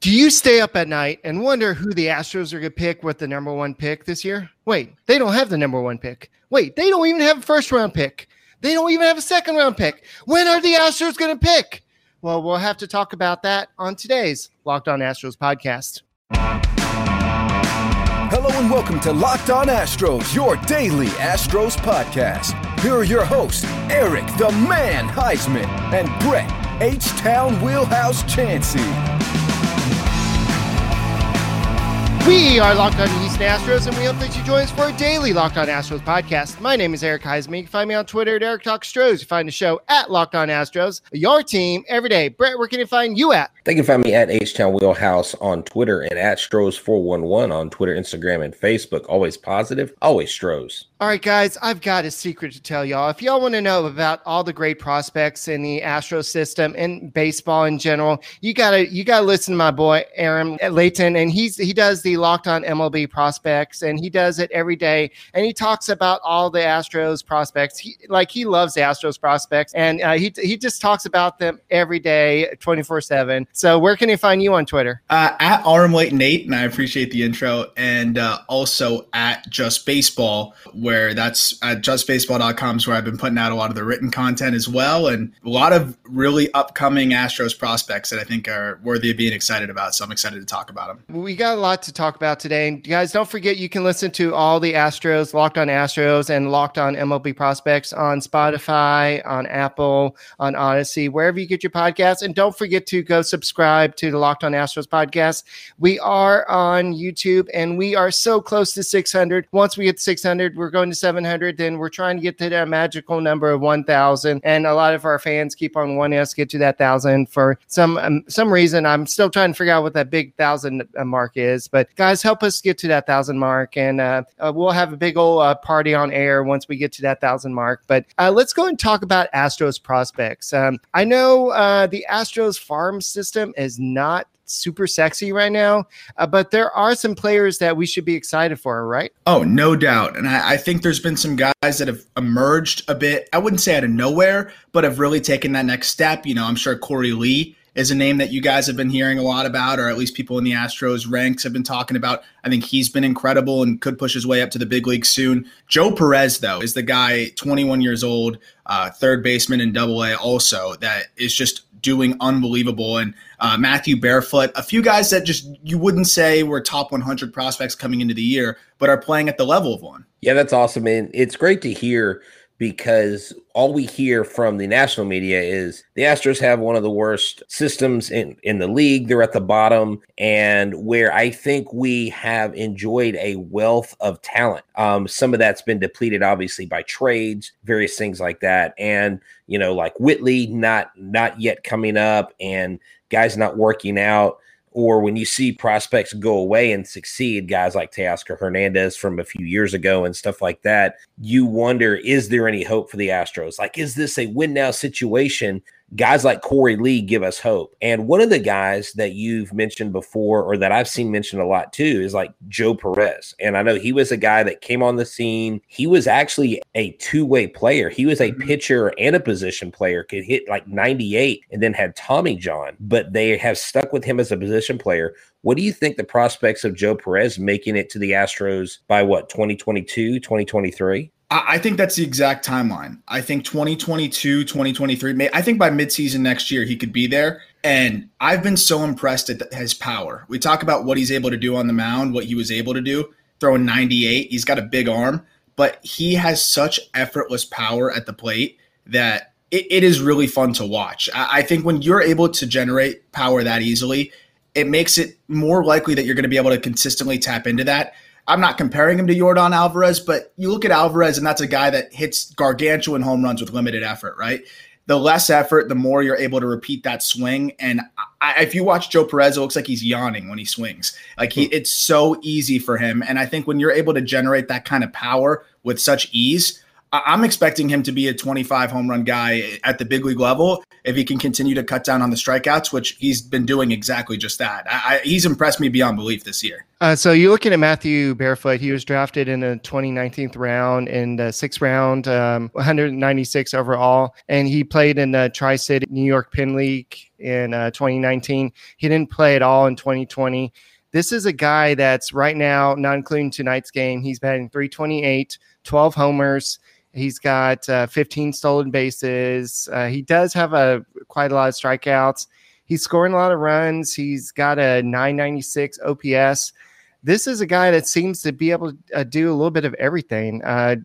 Do you stay up at night and wonder who the Astros are going to pick with the number one pick this year? Wait, they don't have the number one pick. Wait, they don't even have a first round pick. They don't even have a second round pick. When are the Astros going to pick? Well, we'll have to talk about that on today's Locked On Astros podcast. Hello and welcome to Locked On Astros, your daily Astros podcast. Here are your hosts, Eric the Man Heisman and Brett H Town Wheelhouse Chansey. We are Locked On Houston Astros, and we hope that you join us for a daily Locked On Astros podcast. My name is Eric Heisman. You can find me on Twitter at Eric Talk Stros. You find the show at Locked On Astros, your team every day. Brett, where can you find you at? They can find me at H Town Wheelhouse on Twitter and at Stros411 on Twitter, Instagram, and Facebook. Always positive, always Stros. All right, guys, I've got a secret to tell y'all. If y'all want to know about all the great prospects in the Astro system and baseball in general, you gotta you gotta listen to my boy Aaron Layton, and he's he does the Locked On MLB prospects, and he does it every day, and he talks about all the Astros prospects. He like he loves Astros prospects, and uh, he he just talks about them every day, twenty four seven. So where can he find you on Twitter? Uh, at RM Layton Nate, and I appreciate the intro, and uh, also at Just Baseball. Where where that's at justbaseball.com is where I've been putting out a lot of the written content as well, and a lot of really upcoming Astros prospects that I think are worthy of being excited about. So I'm excited to talk about them. We got a lot to talk about today. And guys, don't forget you can listen to all the Astros, Locked on Astros, and Locked on MLB Prospects on Spotify, on Apple, on Odyssey, wherever you get your podcasts. And don't forget to go subscribe to the Locked on Astros podcast. We are on YouTube and we are so close to 600. Once we get 600, we're going to 700, then we're trying to get to that magical number of 1,000. And a lot of our fans keep on wanting us to get to that thousand for some um, some reason. I'm still trying to figure out what that big thousand uh, mark is. But guys, help us get to that thousand mark, and uh, uh, we'll have a big old uh, party on air once we get to that thousand mark. But uh, let's go and talk about Astros prospects. Um, I know uh, the Astros farm system is not super sexy right now. Uh, but there are some players that we should be excited for, right? Oh, no doubt. And I, I, think there's been some guys that have emerged a bit, I wouldn't say out of nowhere, but have really taken that next step. You know, I'm sure Korey Lee is a name that you guys have been hearing a lot about, or at least people in the Astros ranks have been talking about. I think he's been incredible and could push his way up to the big league soon. Joe Perez, though, is the guy, 21 years old, uh, third baseman in Double A, also that is just doing unbelievable. And uh, Matthew Barefoot, a few guys that just you wouldn't say were top 100 prospects coming into the year, but are playing at the level of one. Yeah, that's awesome. And it's great to hear because all we hear from the national media is the Astros have one of the worst systems in, in the league. They're at the bottom, and where I think we have enjoyed a wealth of talent. Um, some of that's been depleted, obviously, by trades, various things like that. And, you know, like Whitley not not yet coming up and guys not working out or when you see prospects go away and succeed, guys like Teoscar Hernandez from a few years ago and stuff like that, you wonder is there any hope for the Astros? Like, is this a win now situation guys like Korey Lee give us hope. And one of the guys that you've mentioned before, or that I've seen mentioned a lot too, is like Joe Perez. And I know he was a guy that came on the scene. He was actually a two way player. He was a mm-hmm. pitcher and a position player, could hit like 98 and then had Tommy John, but they have stuck with him as a position player. What do you think the prospects of Joe Perez making it to the Astros by what, 2022, 2023? I think that's the exact timeline. I think 2022, 2023, I think by midseason next year, he could be there. And I've been so impressed at his power. We talk about what he's able to do on the mound, what he was able to do, throwing 98. He's got a big arm, but he has such effortless power at the plate that it, it is really fun to watch. I, I think when you're able to generate power that easily, it makes it more likely that you're going to be able to consistently tap into that I'm not comparing him to Yordan Alvarez, but you look at Alvarez, and that's a guy that hits gargantuan home runs with limited effort, right? The less effort, the more you're able to repeat that swing. And I, if you watch Joe Perez, it looks like he's yawning when he swings. Like he, hmm. it's so easy for him. And I think when you're able to generate that kind of power with such ease, I'm expecting him to be a 25 home run guy at the big league level if he can continue to cut down on the strikeouts, which he's been doing exactly just that. I, I, he's impressed me beyond belief this year. Uh, so you're looking at Matthew Barefoot. He was drafted in the 2019th round in the sixth round, um, 196 overall, and he played in the Tri-City New York Penn League in uh, 2019. He didn't play at all in 2020. This is a guy that's right now, not including tonight's game, he's batting 328, 12 homers. He's got uh, 15 stolen bases. Uh, he does have a quite a lot of strikeouts. He's scoring a lot of runs. He's got a 996 OPS. This is a guy that seems to be able to uh, do a little bit of everything. Uh,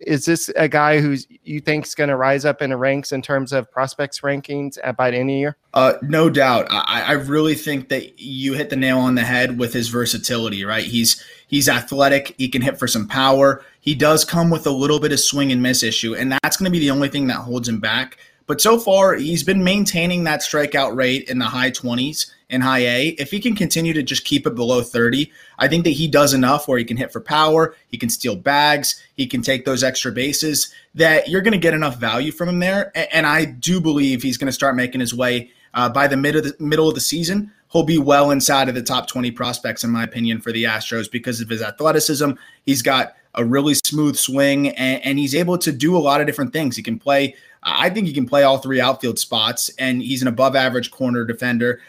is this a guy who's you think is going to rise up in the ranks in terms of prospects rankings at, by the end of the year? Uh, no doubt. I, I really think that you hit the nail on the head with his versatility. Right? He's he's athletic. He can hit for some power. He does come with a little bit of swing and miss issue, and that's going to be the only thing that holds him back. But so far, he's been maintaining that strikeout rate in the high 20s in high A. If he can continue to just keep it below 30, I think that he does enough where he can hit for power, he can steal bags, he can take those extra bases, that you're going to get enough value from him there. And I do believe he's going to start making his way uh, by the, mid of the middle of the season. He'll be well inside of the top 20 prospects, in my opinion, for the Astros because of his athleticism. He's got a really smooth swing and, and he's able to do a lot of different things. He can play I think he can play all three outfield spots, and he's an above average corner defender.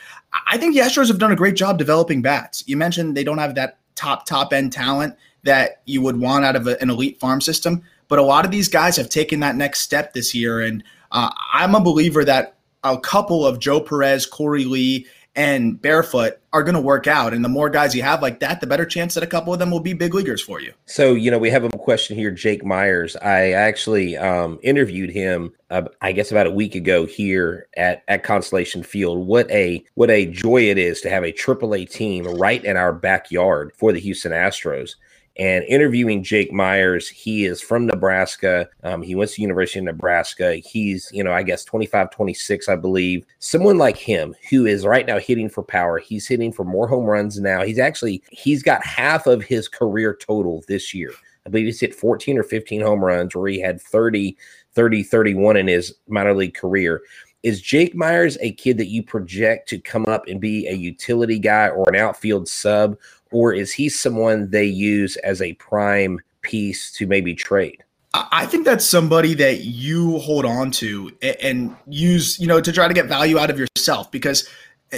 I think the Astros have done a great job developing bats. You mentioned they don't have that top top end talent that you would want out of a, an elite farm system, but a lot of these guys have taken that next step this year, and uh, I'm a believer that a couple of Joe Perez, Korey Lee, and barefoot are going to work out. And the more guys you have like that, the better chance that a couple of them will be big leaguers for you. So, you know, we have a question here, Jake Meyers. I actually um, interviewed him, uh, I guess, about a week ago here at, at Constellation Field. What a what a joy it is to have a AAA team right in our backyard for the Houston Astros and interviewing Jake Meyers. He is from Nebraska. Um, he went to University of Nebraska. He's, you know, I guess 25, 26, I believe. Someone like him who is right now hitting for power. He's hitting for more home runs now. He's actually, he's got half of his career total this year. I believe he's hit 14 or 15 home runs where he had 30, 30, 31 in his minor league career. Is Jake Meyers a kid that you project to come up and be a utility guy or an outfield sub? or is he someone they use as a prime piece to maybe trade? I think that's somebody that you hold on to and use, you know, to try to get value out of yourself because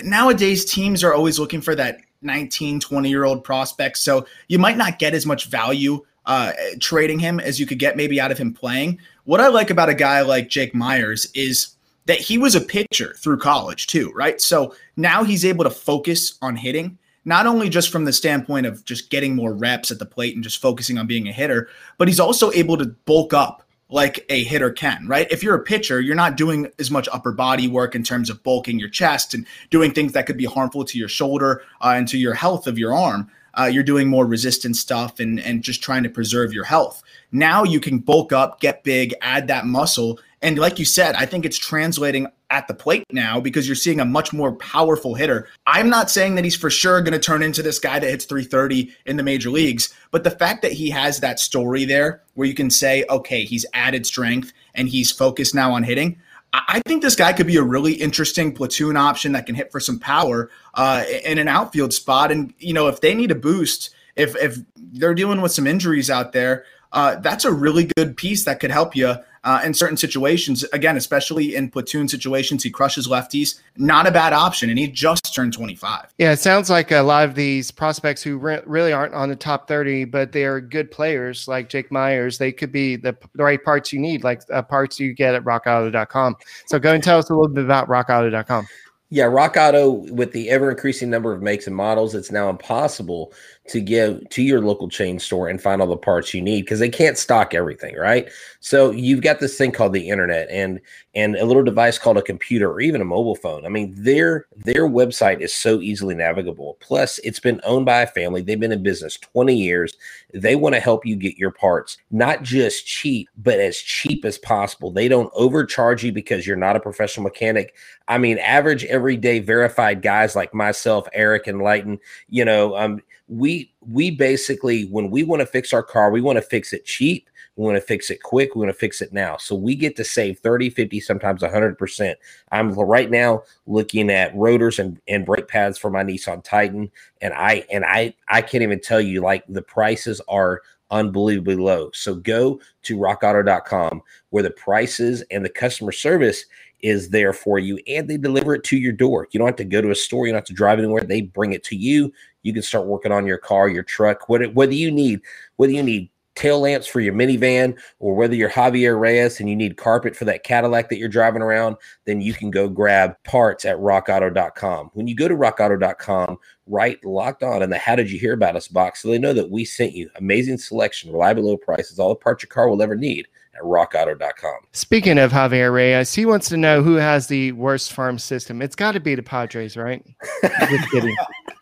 nowadays teams are always looking for that 19, 20 year old prospect. So you might not get as much value uh, trading him as you could get maybe out of him playing. What I like about a guy like Jake Meyers is that he was a pitcher through college too, right? So now he's able to focus on hitting not only just from the standpoint of just getting more reps at the plate and just focusing on being a hitter, but he's also able to bulk up like a hitter can, right? If you're a pitcher, you're not doing as much upper body work in terms of bulking your chest and doing things that could be harmful to your shoulder uh, and to your health of your arm. Uh, you're doing more resistant stuff and and just trying to preserve your health. Now you can bulk up, get big, add that muscle, and like you said, I think it's translating at the plate now because you're seeing a much more powerful hitter. I'm not saying that he's for sure going to turn into this guy that hits 330 in the major leagues, but the fact that he has that story there where you can say, okay, he's added strength and he's focused now on hitting. I think this guy could be a really interesting platoon option that can hit for some power uh, in an outfield spot. And you know, if they need a boost, if if they're dealing with some injuries out there, uh, that's a really good piece that could help you uh, in certain situations. Again, especially in platoon situations, he crushes lefties. Not a bad option, and he just turned 25. Yeah, it sounds like a lot of these prospects who re- really aren't on the top 30, but they are good players like Jake Meyers. They could be the, the right parts you need, like uh, parts you get at rockauto.com. So go and tell us a little bit about rockauto.com. Yeah, Rock Auto, with the ever increasing number of makes and models, it's now impossible to give to your local chain store and find all the parts you need because they can't stock everything, right? So you've got this thing called the internet and and a little device called a computer or even a mobile phone. I mean, their their website is so easily navigable. Plus, it's been owned by a family. They've been in business 20 years. They want to help you get your parts not just cheap, but as cheap as possible. They don't overcharge you because you're not a professional mechanic. I mean, average everyday verified guys like myself, Eric and Layton, you know, um we we basically when we want to fix our car, we want to fix it cheap We want to fix it quick. We want to fix it now. So we get to save 30, 50, sometimes 100%. I'm right now looking at rotors and, and brake pads for my Nissan Titan. And I, and I, I can't even tell you like the prices are unbelievably low. So go to rockauto.com where the prices and the customer service is there for you and they deliver it to your door. You don't have to go to a store, you don't have to drive anywhere. They bring it to you. You can start working on your car, your truck, whether, whether you need, whether you need tail lamps for your minivan or whether you're Javier Reyes and you need carpet for that Cadillac that you're driving around, then you can go grab parts at rockauto.com. When you go to rockauto.com, write locked on in the how did you hear about us box so they know that we sent you amazing selection, reliable low prices, all the parts your car will ever need at rockauto.com. Speaking of Javier Reyes, he wants to know who has the worst farm system. It's got to be the Padres, right? Just kidding.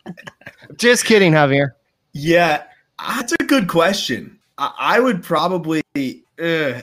Just kidding, Javier. Yeah, that's a good question. I, would probably uh,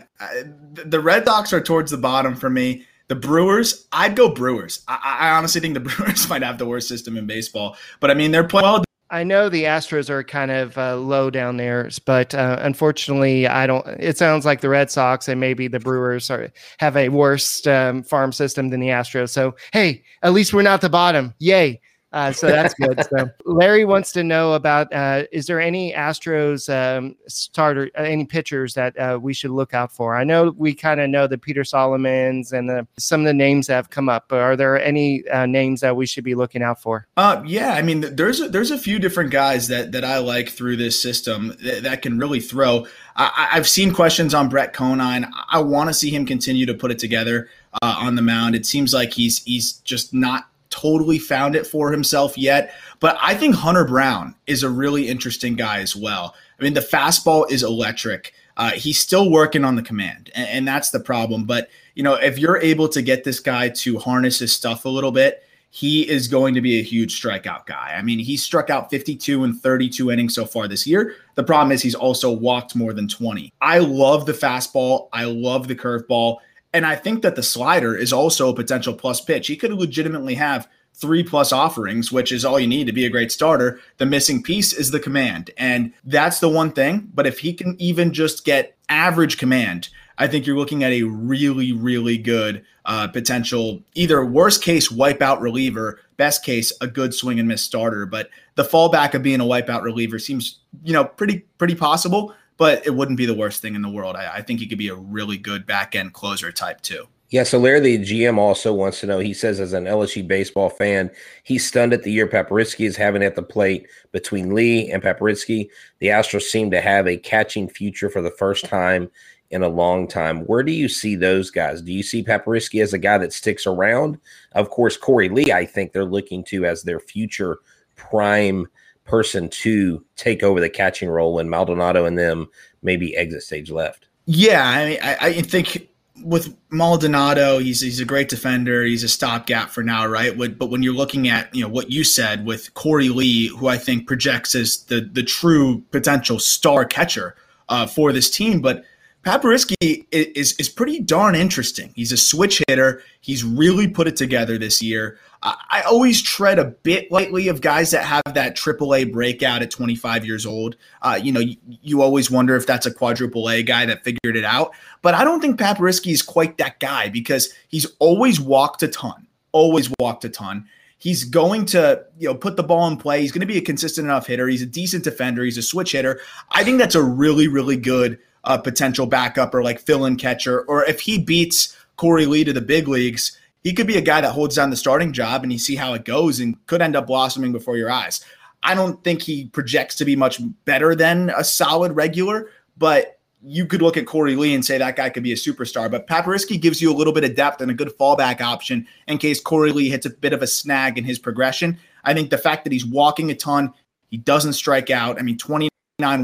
the Red Sox are towards the bottom for me. The Brewers, I'd go Brewers. I, I honestly think the Brewers might have the worst system in baseball, but I mean they're playing well. I know the Astros are kind of uh, low down there, but uh, unfortunately, I don't. It sounds like the Red Sox and maybe the Brewers are have a worse um, farm system than the Astros. So hey, at least we're not the bottom. Yay! Uh, so that's good. so Larry wants to know about: uh, Is there any Astros um, starter, uh, any pitchers that uh, we should look out for? I know we kind of know the Peter Solomons and the, some of the names that have come up, but are there any uh, names that we should be looking out for? Uh, yeah, I mean, there's a, there's a few different guys that that I like through this system that, that can really throw. I, have seen questions on Brett Conine. I want to see him continue to put it together on the mound. It seems like he's he's just not totally found it for himself yet. But I think Hunter Brown is a really interesting guy as well. I mean, the fastball is electric. Uh, he's still working on the command, and, and that's the problem. But you know, if you're able to get this guy to harness his stuff a little bit, he is going to be a huge strikeout guy. I mean, he's struck out 52 and 32 innings so far this year. The problem is he's also walked more than 20. I love the fastball. I love the curveball. And I think that the slider is also a potential plus pitch. He could legitimately have three plus offerings, which is all you need to be a great starter. The missing piece is the command. And that's the one thing. But if he can even just get average command, I think you're looking at a really, really good uh, potential, either worst case wipeout reliever, best case a good swing and miss starter. But the fallback of being a wipeout reliever seems, you know, pretty pretty possible but it wouldn't be the worst thing in the world. I, I think he could be a really good back end closer type too. Yeah, so Larry, the GM, also wants to know. He says, as an LSU baseball fan, he's stunned at the year Papierski is having at the plate between Lee and Papierski. The Astros seem to have a catching future for the first time in a long time. Where do you see those guys? Do you see Papierski as a guy that sticks around? Of course, Korey Lee, I think they're looking to as their future prime person to take over the catching role when Maldonado and them maybe exit stage left. Yeah, I mean, I, I think with Maldonado, he's he's a great defender. He's a stopgap for now, right? But when you're looking at you know what you said with Korey Lee, who I think projects as the the true potential star catcher uh, for this team, but Papierski is is pretty darn interesting. He's a switch hitter. He's really put it together this year. I always tread a bit lightly of guys that have that AAA breakout at 25 years old. Uh, you know, you, you, always wonder if that's a quadruple A guy that figured it out. But I don't think Papierski is quite that guy because he's always walked a ton, always walked a ton. He's going to, you know, put the ball in play. He's going to be a consistent enough hitter. He's a decent defender. He's a switch hitter. I think that's a really, really good uh, potential backup or like fill-in catcher. Or if he beats Korey Lee to the big leagues – he could be a guy that holds down the starting job and you see how it goes and could end up blossoming before your eyes. I don't think he projects to be much better than a solid regular, but you could look at Korey Lee and say that guy could be a superstar. But Papierski gives you a little bit of depth and a good fallback option in case Korey Lee hits a bit of a snag in his progression. I think the fact that he's walking a ton, he doesn't strike out. I mean, 29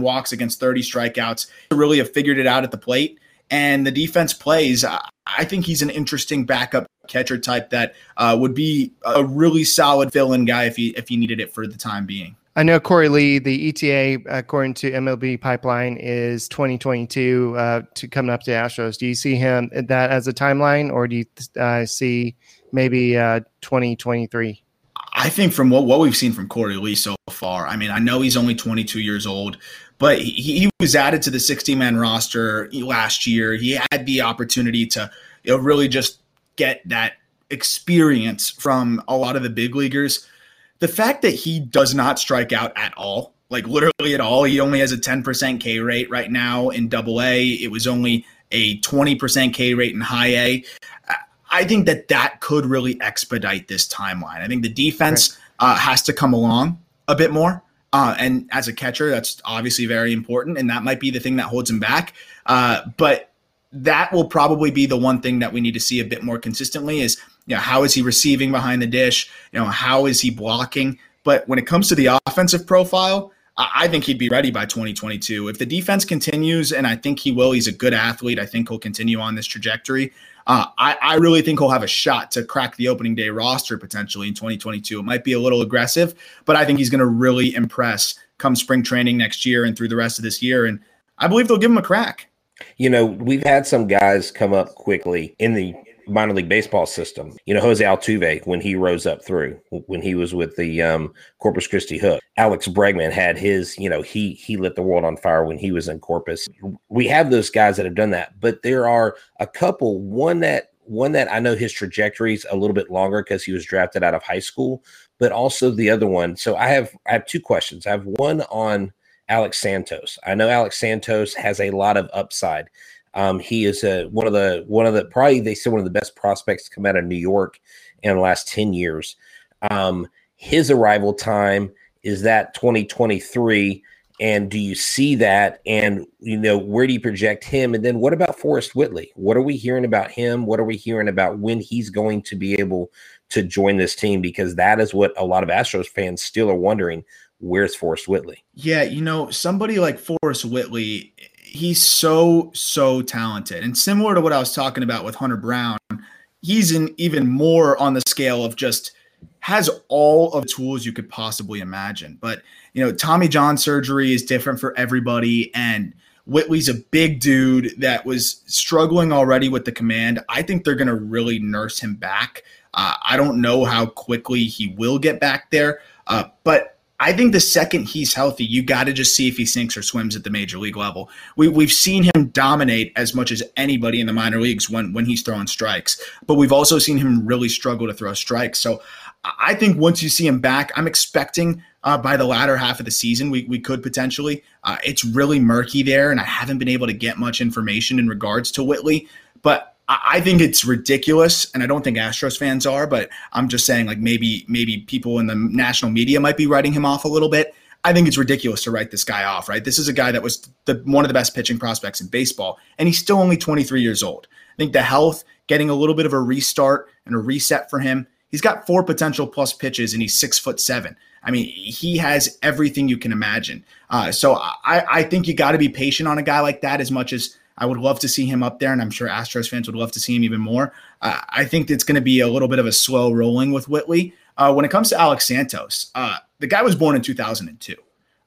walks against 30 strikeouts, really have figured it out at the plate. And the defense plays. I think he's an interesting backup catcher type that uh, would be a really solid fill-in guy if he if he needed it for the time being. I know Korey Lee, the ETA according to MLB Pipeline is 2022 uh, to coming up to Astros. Do you see him that as a timeline, or do you uh, see maybe uh, 2023? I think from what, what we've seen from Korey Lee so far, I mean, I know he's only 22 years old, but he, he was added to the 60 man roster last year. He had the opportunity to you know, really just get that experience from a lot of the big leaguers. The fact that he does not strike out at all, like literally at all, he only has a 10% K rate right now in double A. It was only a 20% K rate in high A. I think that that could really expedite this timeline. I think the defense right. uh, has to come along a bit more. Uh, and as a catcher, that's obviously very important, and that might be the thing that holds him back. Uh, but that will probably be the one thing that we need to see a bit more consistently is you know how is he receiving behind the dish you know how is he blocking but when it comes to the offensive profile I think he'd be ready by 2022. If the defense continues, and I think he will, he's a good athlete. I think he'll continue on this trajectory. Uh, I, I, really think he'll have a shot to crack the opening day roster potentially in 2022. It might be a little aggressive, but I think he's going to really impress come spring training next year and through the rest of this year. And I believe they'll give him a crack. You know, we've had some guys come up quickly in the minor league baseball system. You know, Jose Altuve when he rose up through when he was with the um, Corpus Christi Hook. Alex Bregman had his. You know, he he lit the world on fire when he was in Corpus. We have those guys that have done that, but there are a couple. One that one that I know his trajectory is a little bit longer because he was drafted out of high school, but also the other one. So I have I have two questions. I have one on Alex Santos. I know Alex Santos has a lot of upside. Um, he is a, one of the one of the probably they say one of the best prospects to come out of New York in the last ten years. Um, his arrival time is that 2023 and do you see that? And you know where do you project him? And then what about Forrest Whitley? What are we hearing about him? What are we hearing about when he's going to be able to join this team? Because that is what a lot of Astros fans still are wondering where's Forrest Whitley? Yeah you know somebody like Forrest Whitley he's so so talented. And similar to what i was talking about with hunter brown he's in even more on the scale of just has all of the tools you could possibly imagine. But you know tommy john surgery is different for everybody and whitley's a big dude that was struggling already with the command. I think they're going to really nurse him back. Uh, i don't know how quickly he will get back there uh, but I think the second he's healthy, you got to just see if he sinks or swims at the major league level. We, we've seen him dominate as much as anybody in the minor leagues when, when he's throwing strikes, but we've also seen him really struggle to throw strikes. So I think once you see him back, I'm expecting uh, by the latter half of the season, we, we could potentially. Uh, it's really murky there, and I haven't been able to get much information in regards to Whitley. But I think it's ridiculous, and I don't think Astros fans are, but I'm just saying, like maybe maybe people in the national media might be writing him off a little bit. I think it's ridiculous to write this guy off, right? This is a guy that was the one of the best pitching prospects in baseball, and he's still only 23 years old. I think the health, getting a little bit of a restart and a reset for him. He's got four potential plus pitches, and he's six foot seven. I mean, he has everything you can imagine. Uh, so I, I think you got to be patient on a guy like that as much as I would love to see him up there, and I'm sure Astros fans would love to see him even more. Uh, I think it's going to be a little bit of a slow rolling with Whitley. Uh, when it comes to Alex Santos, uh, the guy was born in 2002,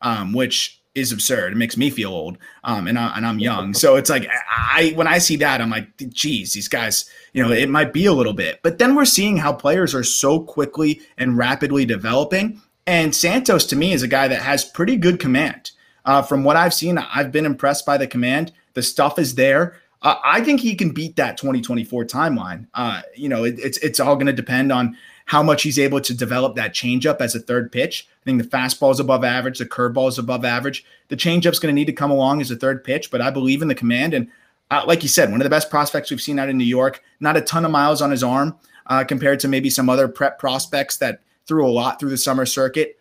um, which is absurd. It makes me feel old, um, and, I, and I'm young. So it's like I when I see that, I'm like, geez, these guys, you know, it might be a little bit. But then we're seeing how players are so quickly and rapidly developing. And Santos, to me, is a guy that has pretty good command. Uh, from what I've seen, I've been impressed by the command. The stuff is there. Uh, I think he can beat that 2024 timeline. Uh, you know, it, it's it's all going to depend on how much he's able to develop that changeup as a third pitch. I think the fastball is above average, the curveball is above average. The changeup's going to need to come along as a third pitch, but I believe in the command. And uh, like you said, one of the best prospects we've seen out in New York. Not a ton of miles on his arm uh, compared to maybe some other prep prospects that threw a lot through the summer circuit.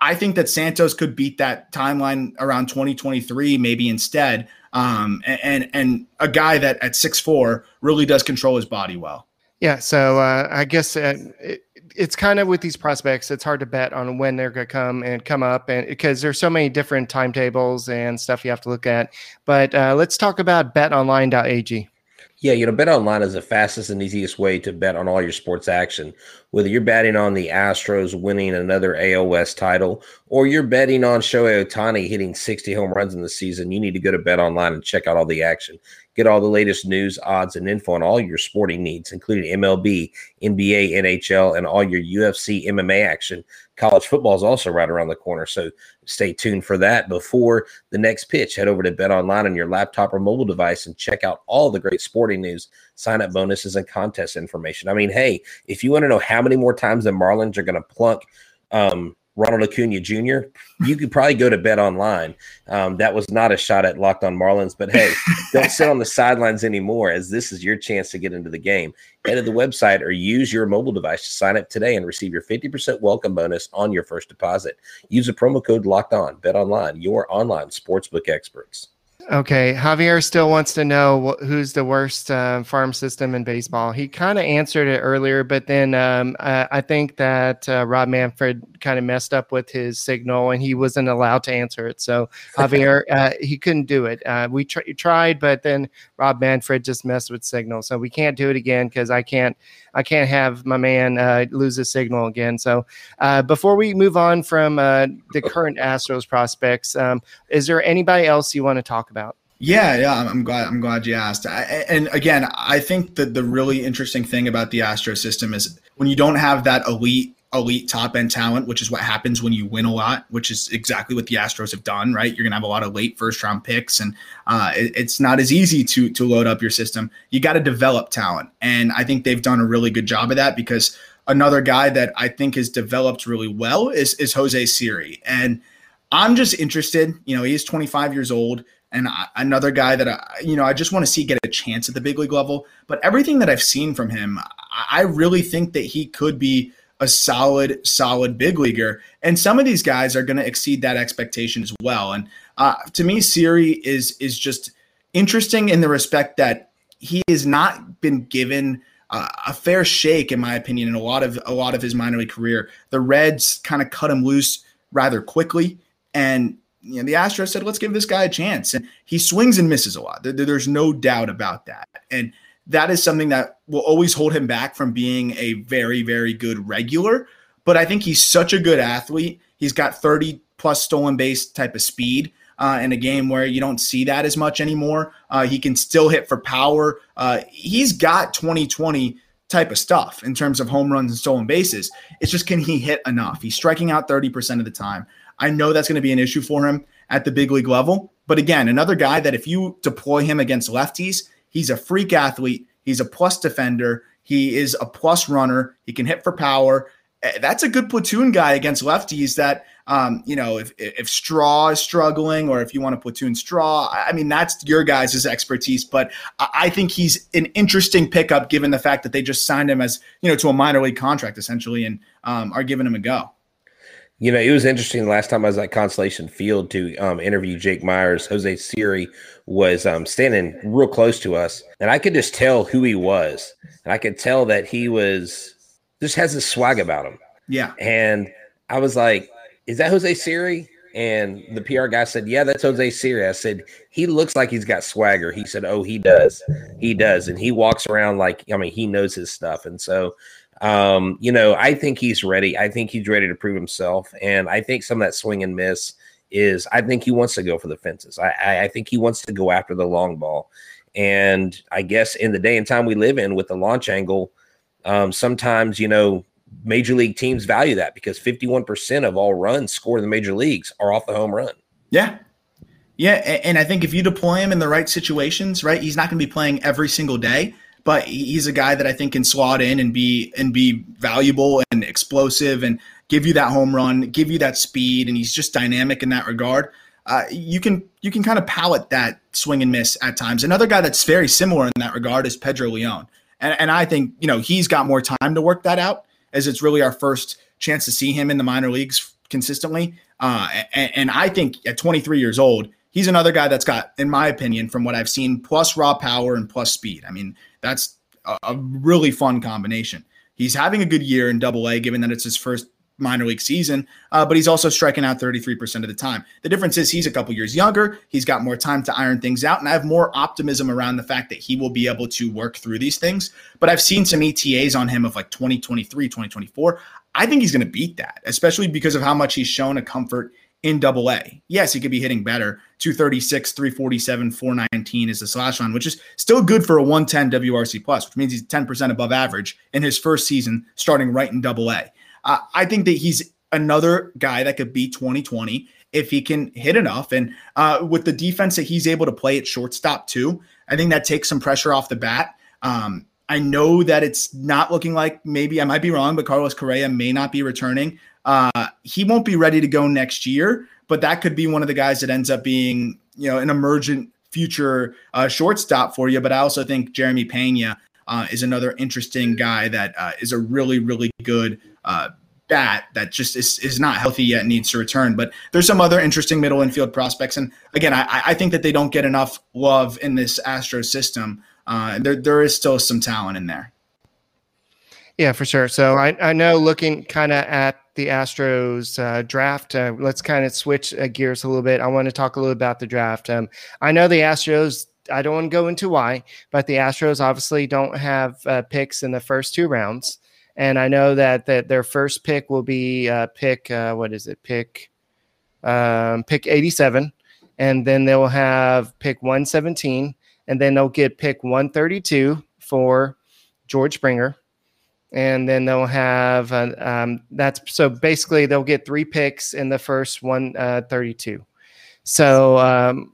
I think that Santos could beat that timeline around 2023, maybe instead. Um, and and a guy that at six four really does control his body well. Yeah, so uh, I guess uh, it, it's kind of with these prospects, it's hard to bet on when they're going to come and come up, and because there's so many different timetables and stuff you have to look at. But uh, let's talk about BetOnline.ag. Yeah, you know, BetOnline is the fastest and easiest way to bet on all your sports action. Whether you're betting on the Astros winning another AOS title or you're betting on Shohei Ohtani hitting 60 home runs in the season, you need to go to Bet Online and check out all the action. Get all the latest news, odds, and info on all your sporting needs, including MLB, NBA, NHL, and all your UFC MMA action. College football is also right around the corner, so stay tuned for that. Before the next pitch, head over to Bet Online on your laptop or mobile device and check out all the great sporting news, sign up bonuses, and contest information. I mean, hey, if you want to know how many more times the Marlins are going to plunk um, Ronald Acuna Jr., you could probably go to Bet Online. Um, that was not a shot at Locked On Marlins, but hey, don't sit on the sidelines anymore, as this is your chance to get into the game. Head to the website or use your mobile device to sign up today and receive your 50% welcome bonus on your first deposit. Use the promo code Locked On. Bet Online, your online sportsbook experts. Okay, Javier still wants to know wh- who's the worst uh, farm system in baseball. He kind of answered it earlier, but then um, uh, I think that uh, Rob Manfred kind of messed up with his signal, and he wasn't allowed to answer it. So Javier, uh, he couldn't do it. Uh, we tr- tried, but then Rob Manfred just messed with signal, so we can't do it again because I can't. I can't have my man uh, lose a signal again. So before we move on from the current Astros prospects, um, is there anybody else you want to talk about? Yeah, yeah, I'm glad. I'm glad you asked. I, and again, I think that the really interesting thing about the Astro system is when you don't have that elite, elite top end talent, which is what happens when you win a lot, which is exactly what the Astros have done. Right, you're gonna have a lot of late first round picks, and uh, it, it's not as easy to to load up your system. You got to develop talent, and I think they've done a really good job of that because another guy that I think has developed really well is is Jose Siri, and I'm just interested. You know, he's 25 years old and another guy that I, you know, I just want to see get a chance at the big league level. But everything that I've seen from him, I really think that he could be a solid, solid big leaguer. And some of these guys are going to exceed that expectation as well. And uh, to me, Siri is is just interesting in the respect that he has not been given uh, a fair shake, in my opinion, in a lot of a lot of his minor league career. The Reds kind of cut him loose rather quickly, and you know, the Astros said, let's give this guy a chance. And he swings and misses a lot. There, there's no doubt about that. And that is something that will always hold him back from being a very, very good regular. But I think he's such a good athlete. He's got 30 plus stolen base type of speed. Uh, in a game where you don't see that as much anymore, uh, he can still hit for power. Uh, he's got 2020 type of stuff in terms of home runs and stolen bases. It's just can he hit enough? He's striking out 30% of the time. I know that's going to be an issue for him at the big league level. But again, another guy that if you deploy him against lefties, he's a freak athlete. He's a plus defender. He is a plus runner. He can hit for power. Eh, that's a good platoon guy against lefties. That um, you know, if if Straw is struggling, or if you want to platoon Straw, I mean, that's your guys' expertise. But I think he's an interesting pickup given the fact that they just signed him as you know to a minor league contract essentially, and um, are giving him a go. You know, it was interesting. The last time I was at Constellation Field to um, interview Jake Meyers, Jose Siri was um, standing real close to us, and I could just tell who he was, and I could tell that he was just has a swag about him. Yeah, and I was like, "Is that Jose Siri?" And the PR guy said, "Yeah, that's Jose Siri." I said, "He looks like he's got swagger." He said, "Oh, he does, he does," and he walks around like I mean, he knows his stuff, and so um, you know, I think he's ready. I think he's ready to prove himself. And I think some of that swing and miss is I think he wants to go for the fences. I, I think he wants to go after the long ball. And I guess in the day and time we live in with the launch angle, um, sometimes, you know, major league teams value that because 51% of all runs scored in the major leagues are off the home run. Yeah. Yeah. And I think if you deploy him in the right situations, right, he's not going to be playing every single day but he's a guy that I think can slot in and be and be valuable and explosive and give you that home run, give you that speed, and he's just dynamic in that regard. Uh, you can you can kind of palette that swing and miss at times. Another guy that's very similar in that regard is Pedro Leon, and, and I think you know he's got more time to work that out as it's really our first chance to see him in the minor leagues consistently. Uh, and, and I think at 23 years old, he's another guy that's got, in my opinion, from what I've seen, plus raw power and plus speed. I mean, that's a, really fun combination. He's having a good year in double A, given that it's his first minor league season, uh, but he's also striking out 33% of the time. The difference is he's a couple years younger. He's got more time to iron things out. And I have more optimism around the fact that he will be able to work through these things. But I've seen some ETAs on him of like 2023, 2024. I think he's going to beat that, especially because of how much he's shown a comfort in double A. Yes, he could be hitting better. 236, 347, 419 is the slash line, which is still good for a 110 WRC plus, which means he's 10% above average in his first season starting right in double A. Uh, I think that he's another guy that could be 2020 if he can hit enough. And uh, with the defense that he's able to play at shortstop too, I think that takes some pressure off the bat. Um, I know that it's not looking like maybe I might be wrong, but Carlos Correa may not be returning. Uh, he won't be ready to go next year, but that could be one of the guys that ends up being, you know, an emergent future uh, shortstop for you. But I also think Jeremy Pena uh, is another interesting guy that uh, is a really, really good uh, bat that just is, is not healthy yet needs to return. But there's some other interesting middle infield prospects. And again, I, I think that they don't get enough love in this Astro system uh, there there is still some talent in there. Yeah, for sure. So I, I know looking kind of at the Astros uh, draft, uh, let's kind of switch uh, gears a little bit. I want to talk a little about the draft. Um, I know the Astros, I don't want to go into why, but the Astros obviously don't have uh, picks in the first two rounds. And I know that, that their first pick will be uh, pick, what is it? Pick, um, pick 87. And then they will have pick 117 and then they'll get pick 132 for George Springer. And then they'll have uh, um, that's so basically they'll get three picks in the first 132. Uh, so um,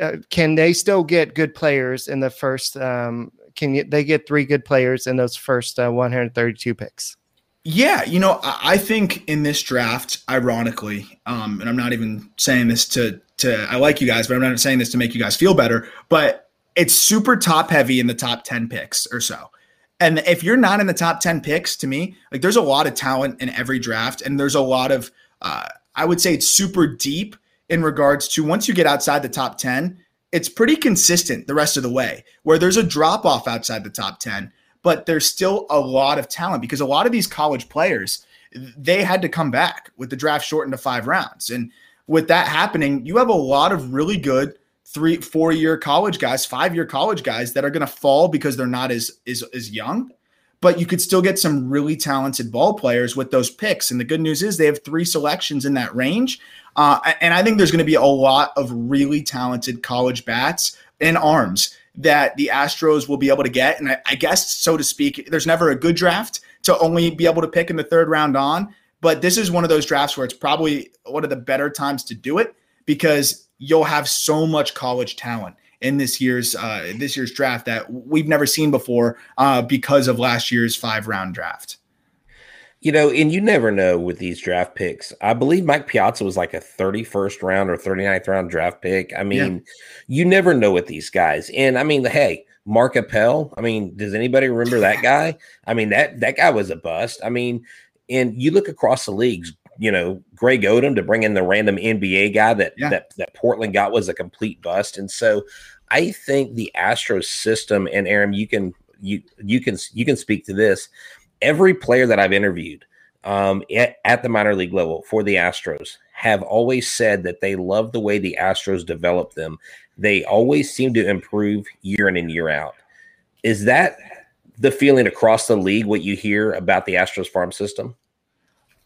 uh, can they still get good players in the first? Um, can they get three good players in those first uh, 132 picks? Yeah, you know, I think in this draft, ironically, um, and I'm not even saying this to to I like you guys, but I'm not saying this to make you guys feel better. But it's super top heavy in the top 10 picks or so. And if you're not in the top 10 picks, to me, like there's a lot of talent in every draft. And there's a lot of, uh, I would say it's super deep in regards to once you get outside the top 10, it's pretty consistent the rest of the way, where there's a drop off outside the top 10, but there's still a lot of talent because a lot of these college players, they had to come back with the draft shortened to five rounds. And with that happening, you have a lot of really good three, four year college guys, five year college guys that are going to fall because they're not as, as, as young. But you could still get some really talented ball players with those picks. And the good news is they have three selections in that range. Uh, and I think there's going to be a lot of really talented college bats and arms that the Astros will be able to get. And I, I guess, so to speak, there's never a good draft to only be able to pick in the third round on. But this is one of those drafts where it's probably one of the better times to do it because you'll have so much college talent in this year's uh, this year's draft that we've never seen before uh, because of last year's five round draft. You know, and you never know with these draft picks. I believe Mike Piazza was like a 31st round or 39th round draft pick. I mean, yeah. you never know with these guys. And I mean, hey, Mark Appel, I mean, does anybody remember that guy? I mean, that that guy was a bust. I mean, and you look across the leagues, you know, Greg Oden to bring in the random NBA guy that yeah. that that Portland got was a complete bust. And so I think the Astros system and Aaron, you can you you can you can speak to this. Every player that I've interviewed um, at, at the minor league level for the Astros have always said that they love the way the Astros develop them. They always seem to improve year in and year out. Is that the feeling across the league? What you hear about the Astros farm system?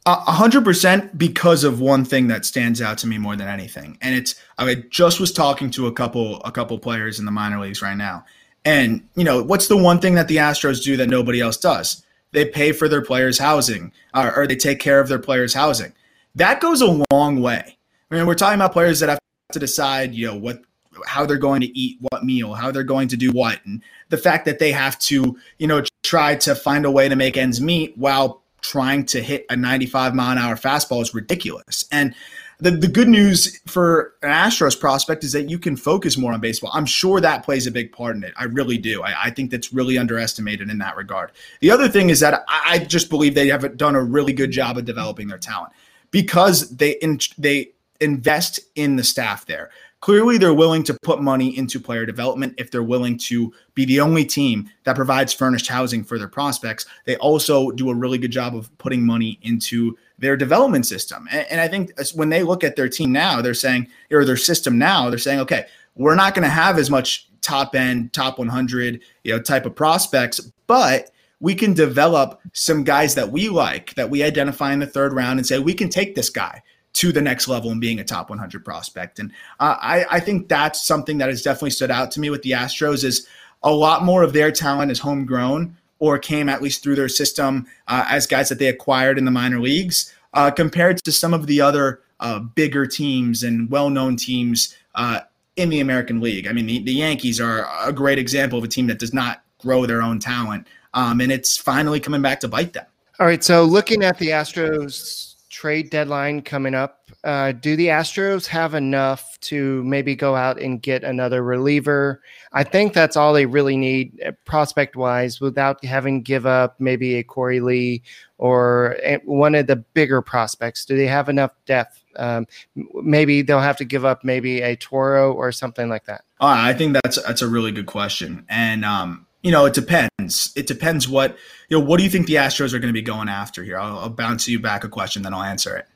A hundred percent because of one thing that stands out to me more than anything, and it's I just was talking to a couple a couple players in the minor leagues right now, and you know what's the one thing that the Astros do that nobody else does? They pay for their players' housing, or, or they take care of their players' housing. That goes a long way. I mean, we're talking about players that have to decide, you know, what how they're going to eat what meal, how they're going to do what, and the fact that they have to, you know, try to find a way to make ends meet while trying to hit a 95 mile an hour fastball is ridiculous. And the, the good news for an Astros prospect is that you can focus more on baseball. I'm sure that plays a big part in it. I really do. I, I think that's really underestimated in that regard. The other thing is that I, I just believe they have done a really good job of developing their talent because they in, they invest in the staff there. Clearly they're willing to put money into player development if they're willing to be the only team that provides furnished housing for their prospects. They also do a really good job of putting money into their development system. And, and I think when they look at their team now, they're saying, or their system now, they're saying, okay, we're not going to have as much top end, top 100, you know, type of prospects, but we can develop some guys that we like that we identify in the third round and say we can take this guy to the next level and being a top 100 prospect. And uh, I, I think that's something that has definitely stood out to me with the Astros is a lot more of their talent is homegrown or came at least through their system uh, as guys that they acquired in the minor leagues uh, compared to some of the other uh, bigger teams and well-known teams uh, in the American League. I mean, the, the Yankees are a great example of a team that does not grow their own talent, um, and it's finally coming back to bite them. All right, so looking at the Astros trade deadline coming up. Uh, do the Astros have enough to maybe go out and get another reliever? I think that's all they really need uh, prospect wise without having give up maybe a Korey Lee or one of the bigger prospects. Do they have enough depth? Um, maybe they'll have to give up maybe a Toro or something like that. Uh, I think that's that's a really good question, and um, you know, it depends. It depends what you know. What do you think the Astros are going to be going after here? I'll, I'll bounce you back a question, then I'll answer it.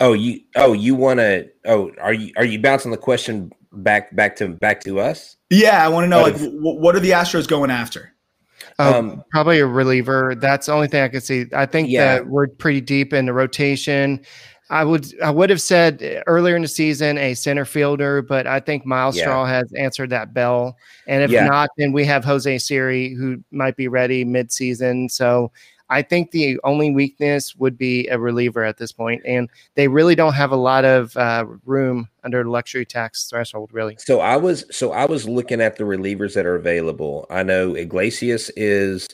Oh, you oh you want to oh are you are you bouncing the question back back to back to us? Yeah, I want to know like if, what are the Astros going after? Um, um, probably a reliever. That's the only thing I can see. I think yeah. that we're pretty deep in the rotation. I would I would have said earlier in the season a center fielder, but I think Myles yeah. Straw has answered that bell. And if yeah. not, then we have Jose Siri who might be ready midseason. So I think the only weakness would be a reliever at this point, and they really don't have a lot of uh, room under luxury tax threshold, really. So I was so I was looking at the relievers that are available. I know Iglesias is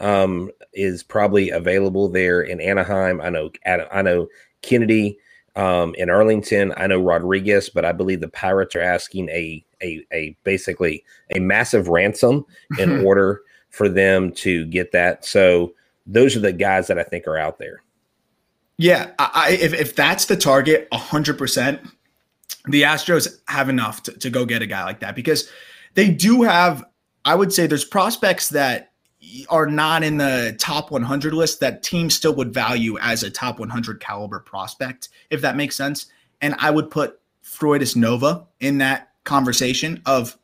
um, is probably available there in Anaheim. I know I know Kennedy um, in Arlington. I know Rodriguez, but I believe the Pirates are asking a a, a basically a massive ransom in order for them to get that. So those are the guys that I think are out there. Yeah, I, if if that's the target, hundred percent, the Astros have enough to, to go get a guy like that because they do have. I would say there's prospects that are not in the top 100 list that teams still would value as a top 100 caliber prospect, if that makes sense. And I would put Freudis Nova in that conversation of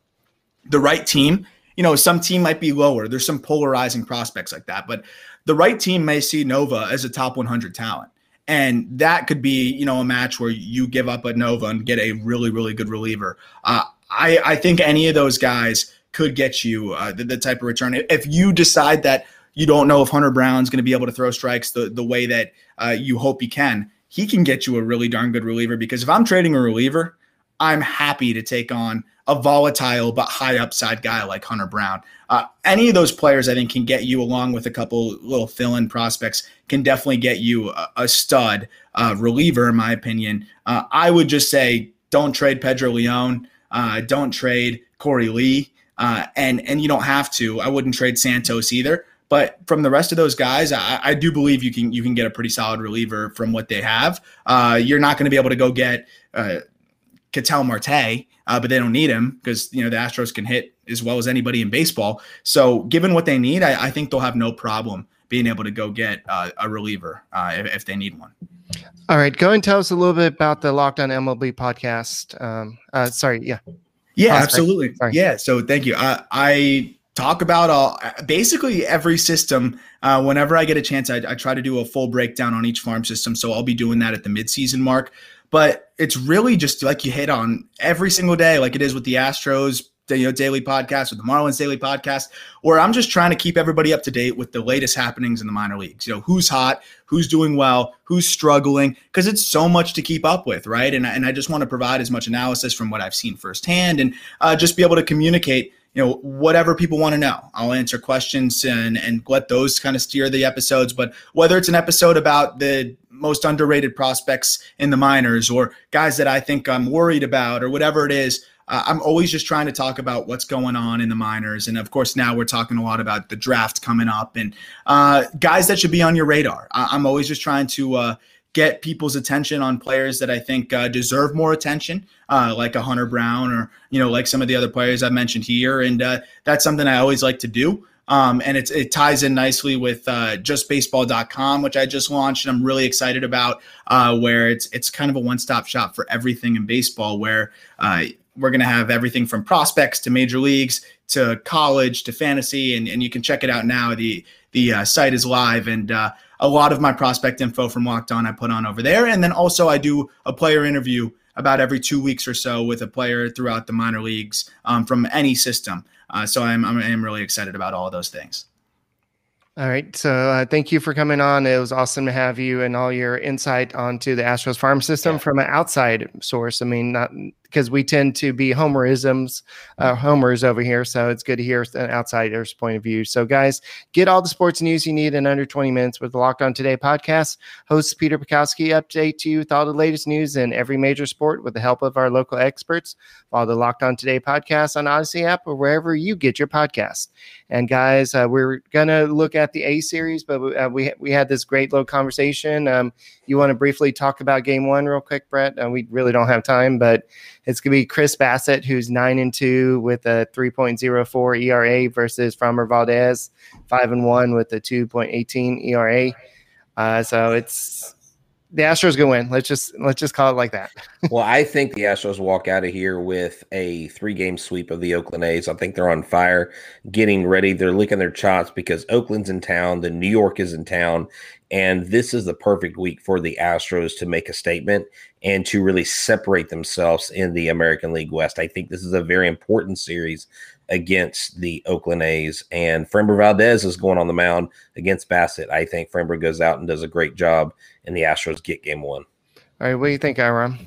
the right team. You know, some team might be lower. There's some polarizing prospects like that, but the right team may see Nova as a top 100 talent. And that could be, you know, a match where you give up a Nova and get a really, really good reliever. Uh, I, I think any of those guys could get you uh, the, the, type of return. If you decide that you don't know if Hunter Brown's going to be able to throw strikes the, the way that uh, you hope he can, he can get you a really darn good reliever. Because if I'm trading a reliever, I'm happy to take on a volatile but high upside guy like Hunter Brown. Uh, any of those players, I think, can get you along with a couple little fill-in prospects. Can definitely get you a, a stud uh, reliever, in my opinion. Uh, I would just say don't trade Pedro Leon. Uh, don't trade Korey Lee. Uh, and and you don't have to. I wouldn't trade Santos either. But from the rest of those guys, I, I do believe you can you can get a pretty solid reliever from what they have. Uh, you're not going to be able to go get uh, Ketel Marte, uh, but they don't need him because you know the Astros can hit as well as anybody in baseball. So given what they need, I, I think they'll have no problem being able to go get uh, a reliever uh, if, if, they need one. All right, go and tell us a little bit about the Locked On MLB podcast. Um, uh, sorry, yeah. Yeah, absolutely. Sorry. Yeah. So thank you. I, I talk about all basically every system. Uh, whenever I get a chance, I, I, try to do a full breakdown on each farm system. So I'll be doing that at the midseason mark. But it's really just like you hit on every single day, like it is with the Astros, you know, daily podcast or the Marlins daily podcast, where I'm just trying to keep everybody up to date with the latest happenings in the minor leagues. You know, who's hot, who's doing well, who's struggling, because it's so much to keep up with, right? And, and I just want to provide as much analysis from what I've seen firsthand and uh, just be able to communicate you know whatever people want to know i'll answer questions and and let those kind of steer the episodes but whether it's an episode about the most underrated prospects in the minors or guys that i think i'm worried about or whatever it is uh, I'm always just trying to talk about what's going on in the minors. And of course, now we're talking a lot about the draft coming up and uh, guys that should be on your radar. I- am always just trying to uh, get people's attention on players that I think uh, deserve more attention, uh, like a Hunter Brown or you know like some of the other players I mentioned here, and uh, that's something I always like to do. Um, and it, it ties in nicely with uh, justbaseball.com, which I just launched, and I'm really excited about. Uh, where it's it's kind of a one stop shop for everything in baseball, where uh, we're going to have everything from prospects to major leagues to college to fantasy, and, and you can check it out now. The the uh, site is live, and uh, a lot of my prospect info from Locked On I put on over there, and then also I do a player interview about every two weeks or so with a player throughout the minor leagues um, from any system. Uh, so I'm, I'm I'm really excited about all those things. All right. So uh, thank you for coming on. It was awesome to have you and all your insight onto the Astros farm system yeah. from an outside source. I mean, not because we tend to be homerisms, uh, homers over here. So it's good to hear an outsider's point of view. So, guys, get all the sports news you need in under 20 minutes with the Locked On Today podcast. Host Peter Bukowski update you with all the latest news in every major sport with the help of our local experts. Follow the Locked On Today podcast on Odyssey app or wherever you get your podcast. And guys, uh, we're gonna look at the A series, but uh, we we had this great little conversation. Um, you want to briefly talk about Game One real quick, Brett? Uh, we really don't have time, but it's going to be Chris Bassitt, who's nine and two with a 3.04 ERA versus Framber Valdez, five and one with a 2.18 ERA. Uh, so it's the Astros go win. Let's just let's just call it like that. well, I think the Astros walk out of here with a three game sweep of the Oakland A's. I think they're on fire, getting ready. They're licking their chops because Oakland's in town, the New York is in town, and this is the perfect week for the Astros to make a statement and to really separate themselves in the American League West. I think this is a very important series against the Oakland A's. And Framber Valdez is going on the mound against Bassitt. I think Framber goes out and does a great job, and the Astros get game one. All right, what do you think, Aaron?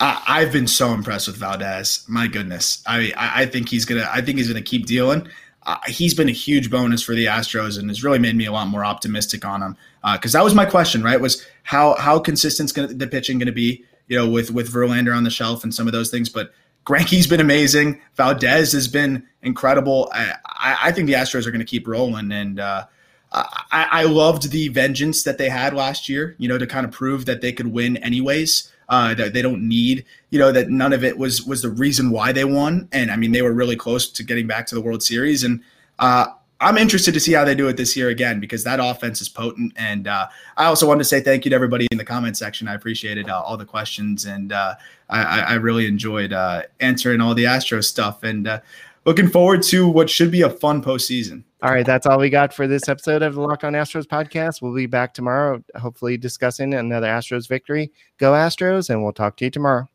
I, have been so impressed with Valdez. My goodness, I I think he's gonna I think he's gonna keep dealing. Uh, he's been a huge bonus for the Astros and has really made me a lot more optimistic on him. Because uh, that was my question, right? Was how how consistent is the pitching going to be? You know, with with Verlander on the shelf and some of those things. But Greinke's been amazing. Valdez has been incredible. I, I, I think the Astros are going to keep rolling, and uh, I, I loved the vengeance that they had last year. You know, to kind of prove that they could win anyways uh, that they don't need, you know, that none of it was was the reason why they won. And I mean, they were really close to getting back to the World Series. And uh, I'm interested to see how they do it this year again because that offense is potent. And uh, I also wanted to say thank you to everybody in the comment section. I appreciated uh, all the questions and uh, I, I, really enjoyed uh, answering all the Astro stuff. And uh, looking forward to what should be a fun postseason. All right, that's all we got for this episode of the Locked On Astros podcast. We'll be back tomorrow, hopefully discussing another Astros victory. Go Astros, and we'll talk to you tomorrow.